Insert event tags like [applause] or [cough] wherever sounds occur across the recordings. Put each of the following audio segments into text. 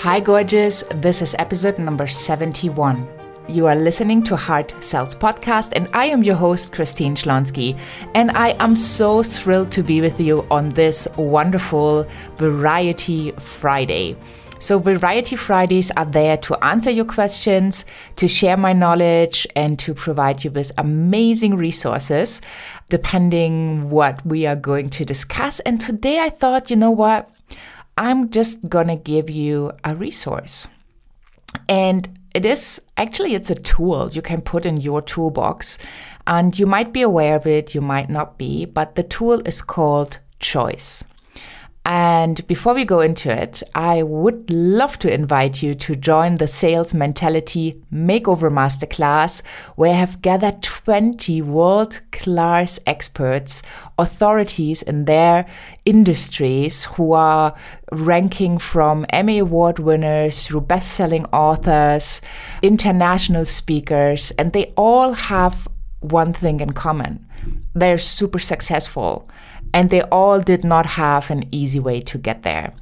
Hi, gorgeous. This is episode number 71. You are listening to Heart Sells podcast, and I am your host, Christine Schlonski. And I am so thrilled to be with you on this wonderful Variety Friday. So, Variety Fridays are there to answer your questions, to share my knowledge, and to provide you with amazing resources, depending what we are going to discuss. And today I thought, you know what? I'm just to give you a resource. And it is actually it's a tool you can put in your toolbox and you might be aware of it, you might not be, but the tool is called choice. And before we go into it, I would love to invite you to join the Sales Mentality Makeover Masterclass, where I have gathered 20 world class experts, authorities in their industries who are ranking from Emmy Award winners through best selling authors, international speakers, and they all have one thing in common. They're super successful and they all did not have an easy way to get there.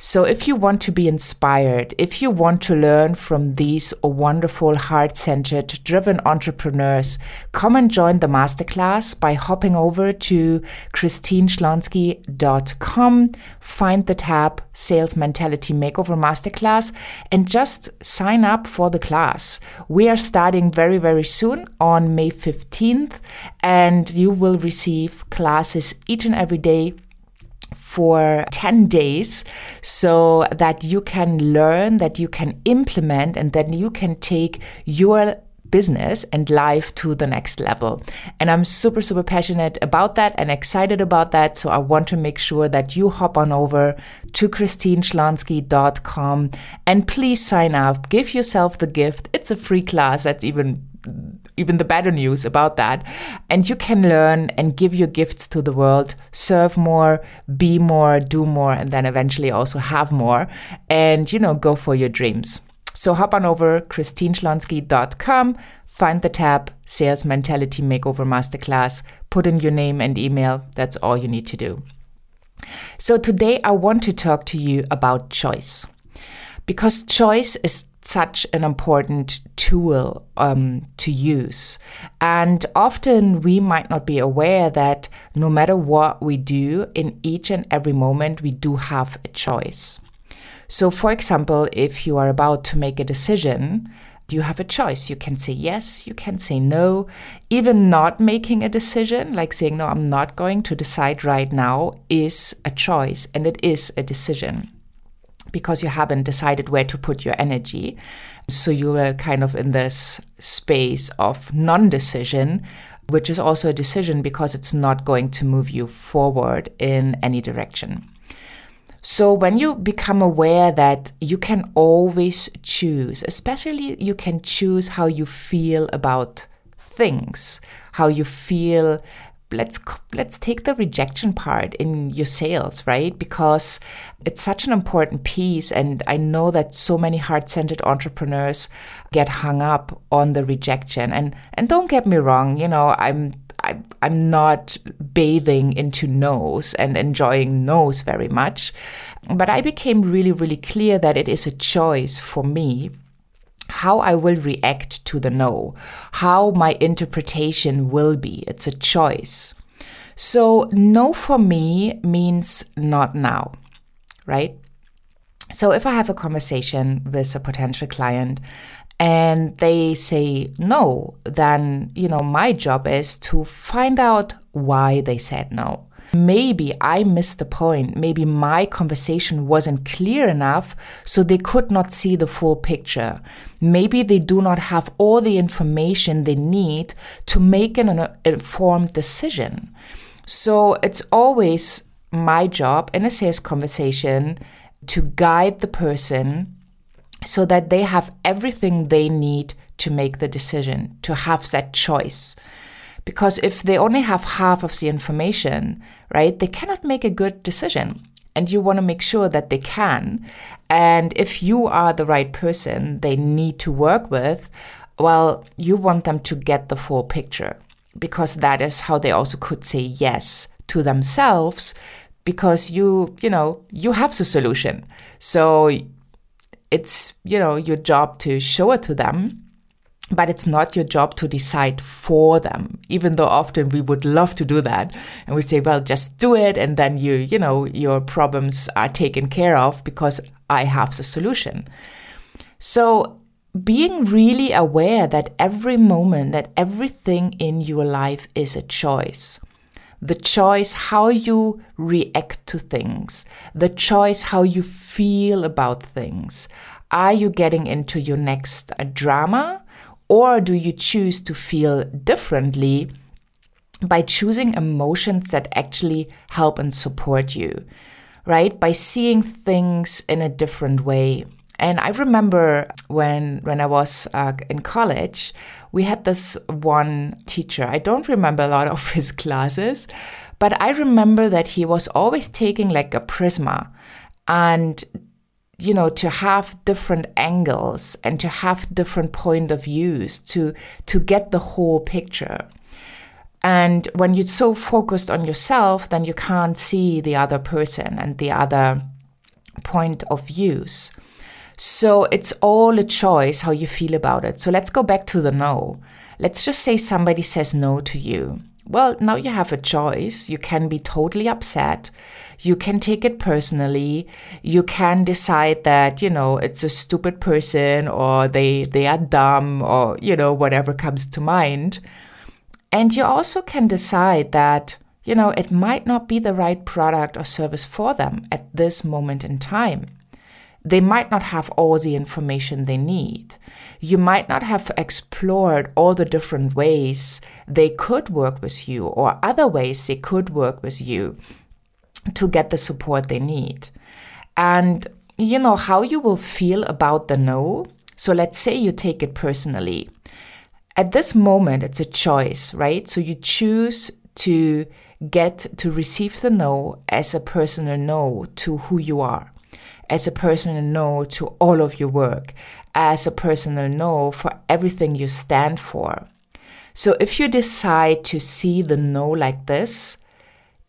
So, if you want to be inspired, if you want to learn from these wonderful, heart centered, driven entrepreneurs, come and join the masterclass by hopping over to christineschlonski.com, find the tab Sales Mentality Makeover Masterclass, and just sign up for the class. We are starting very, very soon on May 15th, and you will receive classes each and every day for 10 days so that you can learn, that you can implement, and then you can take your business and life to the next level. And I'm super, super passionate about that and excited about that. So I want to make sure that you hop on over to christineschlonski.com and please sign up. Give yourself the gift. It's a free class. That's even even the better news about that. And you can learn and give your gifts to the world, serve more, be more, do more, and then eventually also have more and, you know, go for your dreams. So hop on over christineschlonski.com, find the tab Sales Mentality Makeover Masterclass, put in your name and email. That's all you need to do. So today I want to talk to you about choice because choice is such an important tool um, to use. And often we might not be aware that no matter what we do in each and every moment, we do have a choice. So, for example, if you are about to make a decision, you have a choice. You can say yes, you can say no. Even not making a decision, like saying, no, I'm not going to decide right now, is a choice and it is a decision because you haven't decided where to put your energy. So you are kind of in this space of non decision, which is also a decision because it's not going to move you forward in any direction. So, when you become aware that you can always choose, especially you can choose how you feel about things, how you feel let's let's take the rejection part in your sales right because it's such an important piece and i know that so many heart-centered entrepreneurs get hung up on the rejection and and don't get me wrong you know i'm I'm not bathing into no's and enjoying no's very much. But I became really, really clear that it is a choice for me how I will react to the no, how my interpretation will be. It's a choice. So, no for me means not now, right? So, if I have a conversation with a potential client and they say no, then, you know, my job is to find out why they said no. Maybe I missed the point. Maybe my conversation wasn't clear enough, so they could not see the full picture. Maybe they do not have all the information they need to make an informed decision. So it's always my job in a sales conversation to guide the person so that they have everything they need to make the decision, to have that choice. Because if they only have half of the information, right, they cannot make a good decision. And you want to make sure that they can. And if you are the right person they need to work with, well, you want them to get the full picture because that is how they also could say yes to themselves because you, you know, you have the solution. So it's, you know, your job to show it to them but it's not your job to decide for them even though often we would love to do that. And we'd say well just do it and then you you know your problems are taken care of because i have the solution. So being really aware that every moment that everything in your life is a choice. The choice how you react to things. The choice how you feel about things. Are you getting into your next drama or do you choose to feel differently by choosing emotions that actually help and support you, right? By seeing things in a different way. And I remember when when I was uh, in college, we had this one teacher. I don't remember a lot of [laughs] his classes, but I remember that he was always taking like a prisma and you know to have different angles and to have different point of views to to get the whole picture. And when you're so focused on yourself then you can't see the other person and the other point of views. So it's all a choice how you feel about it. So let's go back to the no. Let's just say somebody says no to you. Well now you have a choice. You can be totally upset you can take it personally. You can decide that, you know, it's a stupid person or they they are dumb or, you know, whatever comes to mind. And you also can decide that, you know, it might not be the right product or service for them at this moment in time. They might not have all the information they need. You might not have explored all the different ways they could work with you or other ways they could work with you to get the support they need. And you know how you will feel about the no. So let's say you take it personally. At this moment, it's a choice, right? So you choose to get to receive the no as a personal no to who you are, as a personal no to all of your work, as a personal no for everything you stand for. So if you decide to see the no like this,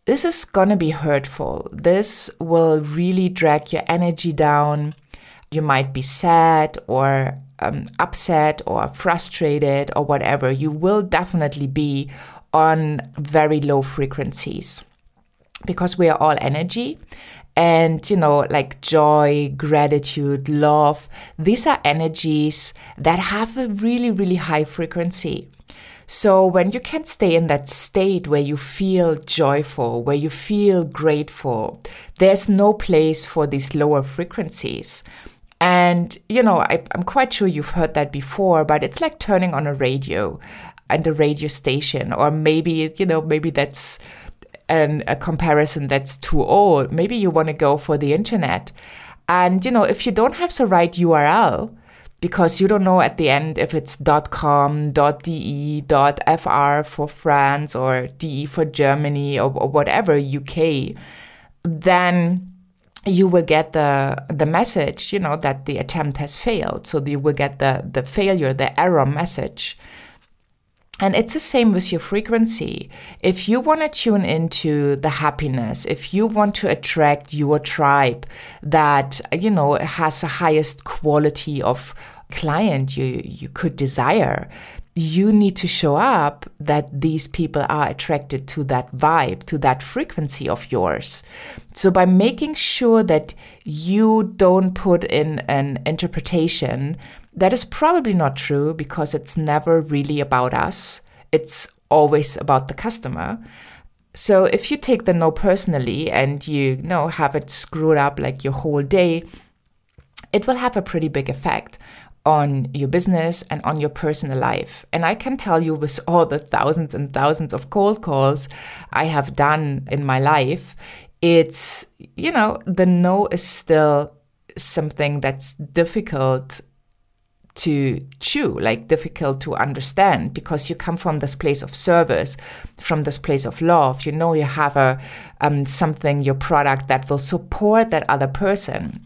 this is to be hurtful. This will really drag your energy down. You might be sad or um, upset or frustrated or whatever. You will definitely be on very low frequencies because we are all energy and you know like joy gratitude love these are energies that have a really really high frequency so when you can stay in that state where you feel joyful, where you feel grateful, there's no place for these lower frequencies. And, you know, I, am quite sure you've heard that before, but it's like turning on a radio and a radio station, or maybe, you know, maybe that's a comparison that's too old. Maybe you want to go for the internet. And, you know, if you don't have the right URL, because you don't know at the end if it's .com, .de, .fr for France or .de for Germany or, or whatever UK, then you will get the the message, you know, that the attempt has failed. So you will get the the failure, the error message. And it's the same with your frequency. If you want to tune into the happiness, if you want to attract your tribe that, you know, has the highest quality of client you, you could desire, you need to show up that these people are attracted to that vibe, to that frequency of yours. So, by making sure that you don't put in an interpretation that is probably not true because it's never really about us, it's always about the customer. So, if you take the no personally and you, you know have it screwed up like your whole day, it will have a pretty big effect on your business and on your personal life. And I can tell you, with all the thousands and thousands of cold calls I have done in my life, it's, you know, the no is still something that's difficult to chew, like difficult to understand, because you come from this place of service, from this place of love. You know, you have a um, something, your product that will support that other person.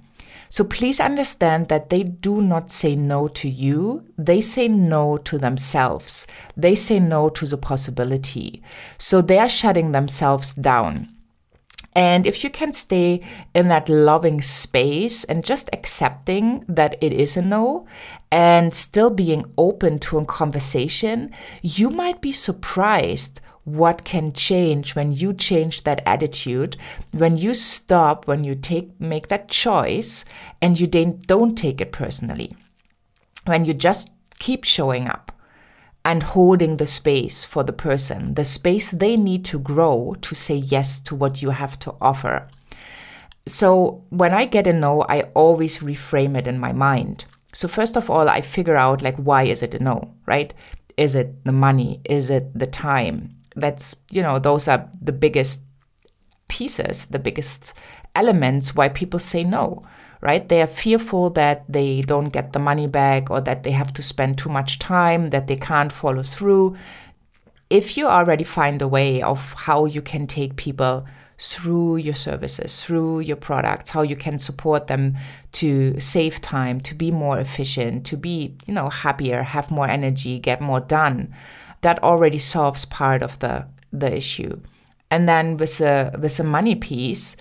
So please understand that they do not say no to you, they say no to themselves. They say no to the possibility. So they are shutting themselves down. And if you can stay in that loving space and just accepting that it is a no and still being open to a conversation, you might be surprised what can change when you change that attitude when you stop when you take make that choice and you don't take it personally. When you just keep showing up and holding the space for the person the space they need to grow to say yes to what you have to offer. So when i get a no i always reframe it in my mind so first of all i figure out like why is it a no right? Is it the money? Is it the time? That's you know those are the biggest pieces the biggest elements why people say no right? They are fearful that they don't get the money back or that they have to spend too much time that they can't follow through. If you already find a way of how you can take people through your services, through your products, how you can support them to save time, to be more efficient, to be, you know, happier, have more energy, get more done that already solves part of the the issue. And then with a with a money piece,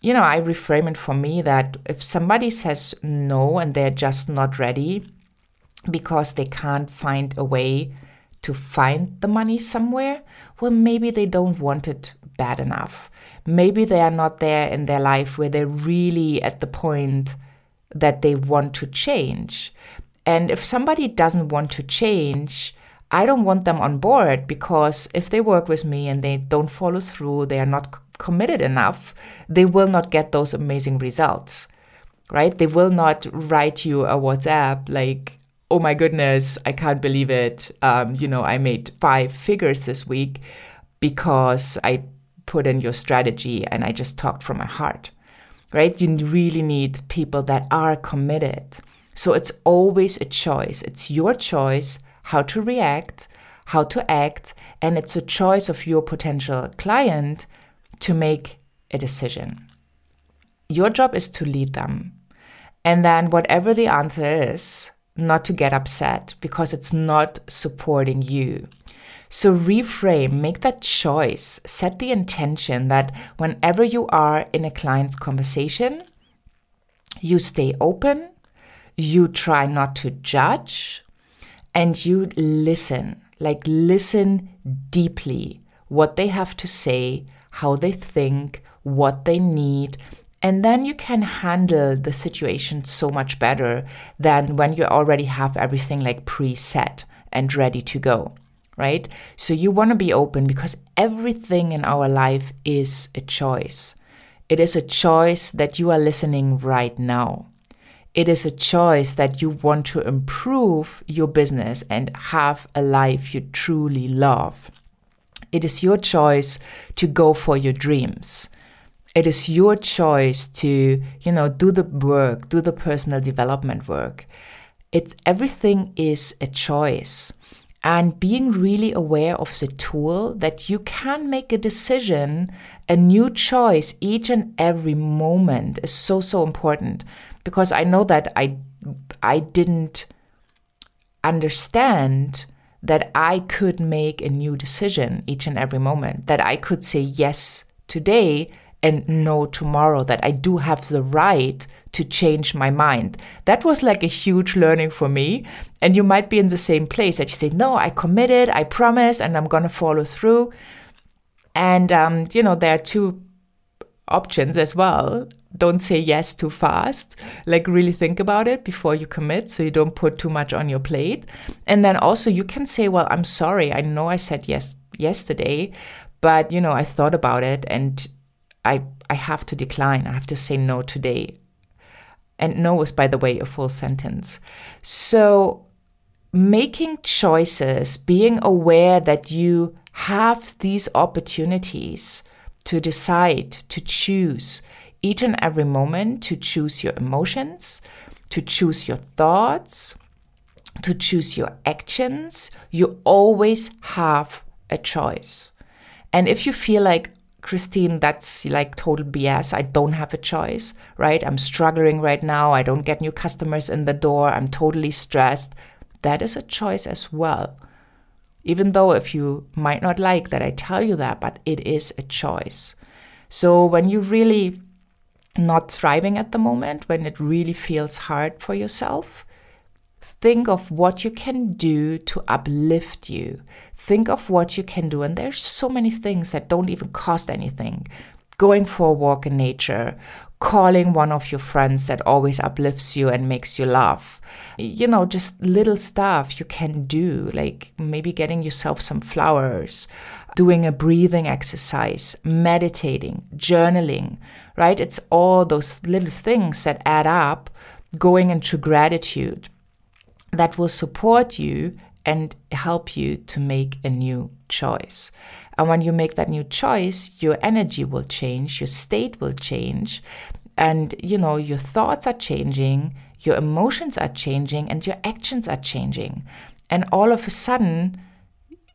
you know, I reframe it for me that if somebody says no and they're just not ready because they can't find a way to find the money somewhere, well, maybe they don't want it bad enough. Maybe they are not there in their life where they're really at the point that they want to change. And if somebody doesn't want to change, I don't want them on board because if they work with me and they don't follow through, they are not committed enough, they will not get those amazing results, right? They will not write you a WhatsApp like, oh my goodness, I can't believe it. Um, you know, I made five figures this week because I put in your strategy and I just talked from my heart, right? You really need people that are committed. So it's always a choice. It's your choice how to react, how to act, and it's a choice of your potential client to make a decision. Your job is to lead them. And then, whatever the answer is, not to get upset because it's not supporting you. So, reframe, make that choice, set the intention that whenever you are in a client's conversation, you stay open, you try not to judge, and you listen, like listen deeply what they have to say, how they think, what they need. And then you can handle the situation so much better than when you already have everything like preset and ready to go, right? So you want to be open because everything in our life is a choice. It is a choice that you are listening right now. It is a choice that you want to improve your business and have a life you truly love. It is your choice to go for your dreams. It is your choice to, you know, do the work, do the personal development work. It everything is a choice. And being really aware of the tool that you can make a decision, a new choice each and every moment is so, so important. Because I know that I I didn't understand that I could make a new decision each and every moment, that I could say yes today and know tomorrow, that I do have the right to change my mind. That was like a huge learning for me. And you might be in the same place that you say, No, I committed, I promise, and I'm going to follow through. And, um, you know, there are two options as well don't say yes too fast. Like, really think about it before you commit so you don't put too much on your plate. And then also, you can say, Well, I'm sorry. I know I said yes yesterday, but you know, I thought about it and I, I have to decline. I have to say no today. And no is, by the way, a full sentence. So, making choices, being aware that you have these opportunities to decide, to choose, each and every moment to choose your emotions, to choose your thoughts, to choose your actions. You always have a choice. And if you feel like, Christine, that's like total BS. I don't have a choice, right? I'm struggling right now. I don't get new customers in the door. I'm totally stressed. That is a choice as well. Even though if you might not like that I tell you that, but it is a choice. So when you're really not thriving at the moment, when it really feels hard for yourself, think of what you can do to uplift you. Think of what you can do. And there's so many things that don't even cost anything. Going for a walk in nature, calling one of your friends that always uplifts you and makes you laugh. You know, just little stuff you can do, like maybe getting yourself some flowers, doing a breathing exercise, meditating, journaling, right? It's all those little things that add up, going into gratitude that will support you and help you to make a new choice. And when you make that new choice, your energy will change, your state will change, and you know, your thoughts are changing, your emotions are changing, and your actions are changing. And all of a sudden,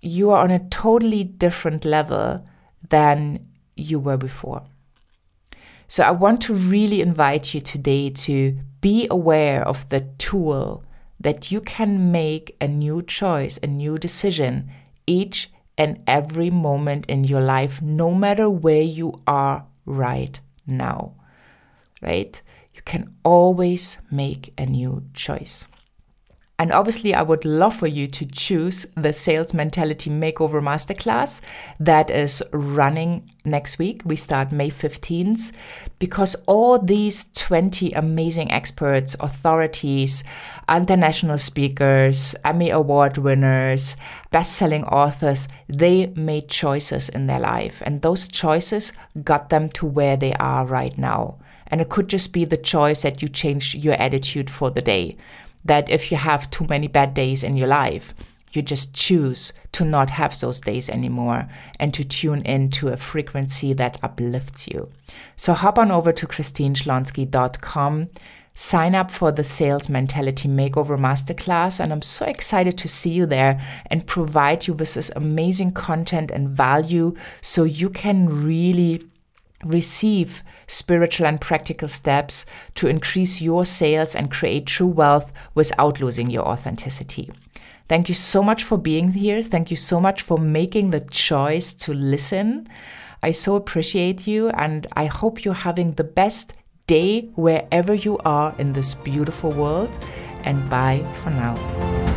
you are on a totally different level than you were before. So I want to really invite you today to be aware of the tool that you can make a new choice, a new decision each and every moment in your life, no matter where you are right now. Right? You can always make a new choice. And obviously, I would love for you to choose the Sales Mentality Makeover Masterclass that is running next week. We start May 15th because all these 20 amazing experts, authorities, international speakers, Emmy Award winners, best selling authors, they made choices in their life. And those choices got them to where they are right now. And it could just be the choice that you change your attitude for the day that if you have too many bad days in your life, you just choose to not have those days anymore and to tune in to a frequency that uplifts you. So hop on over to christineschlonski.com, sign up for the Sales Mentality Makeover Masterclass, and I'm so excited to see you there and provide you with this amazing content and value so you can really receive spiritual and practical steps to increase your sales and create true wealth without losing your authenticity. Thank you so much for being here. Thank you so much for making the choice to listen. I so appreciate you, and I hope you're having the best day wherever you are in this beautiful world. And bye for now.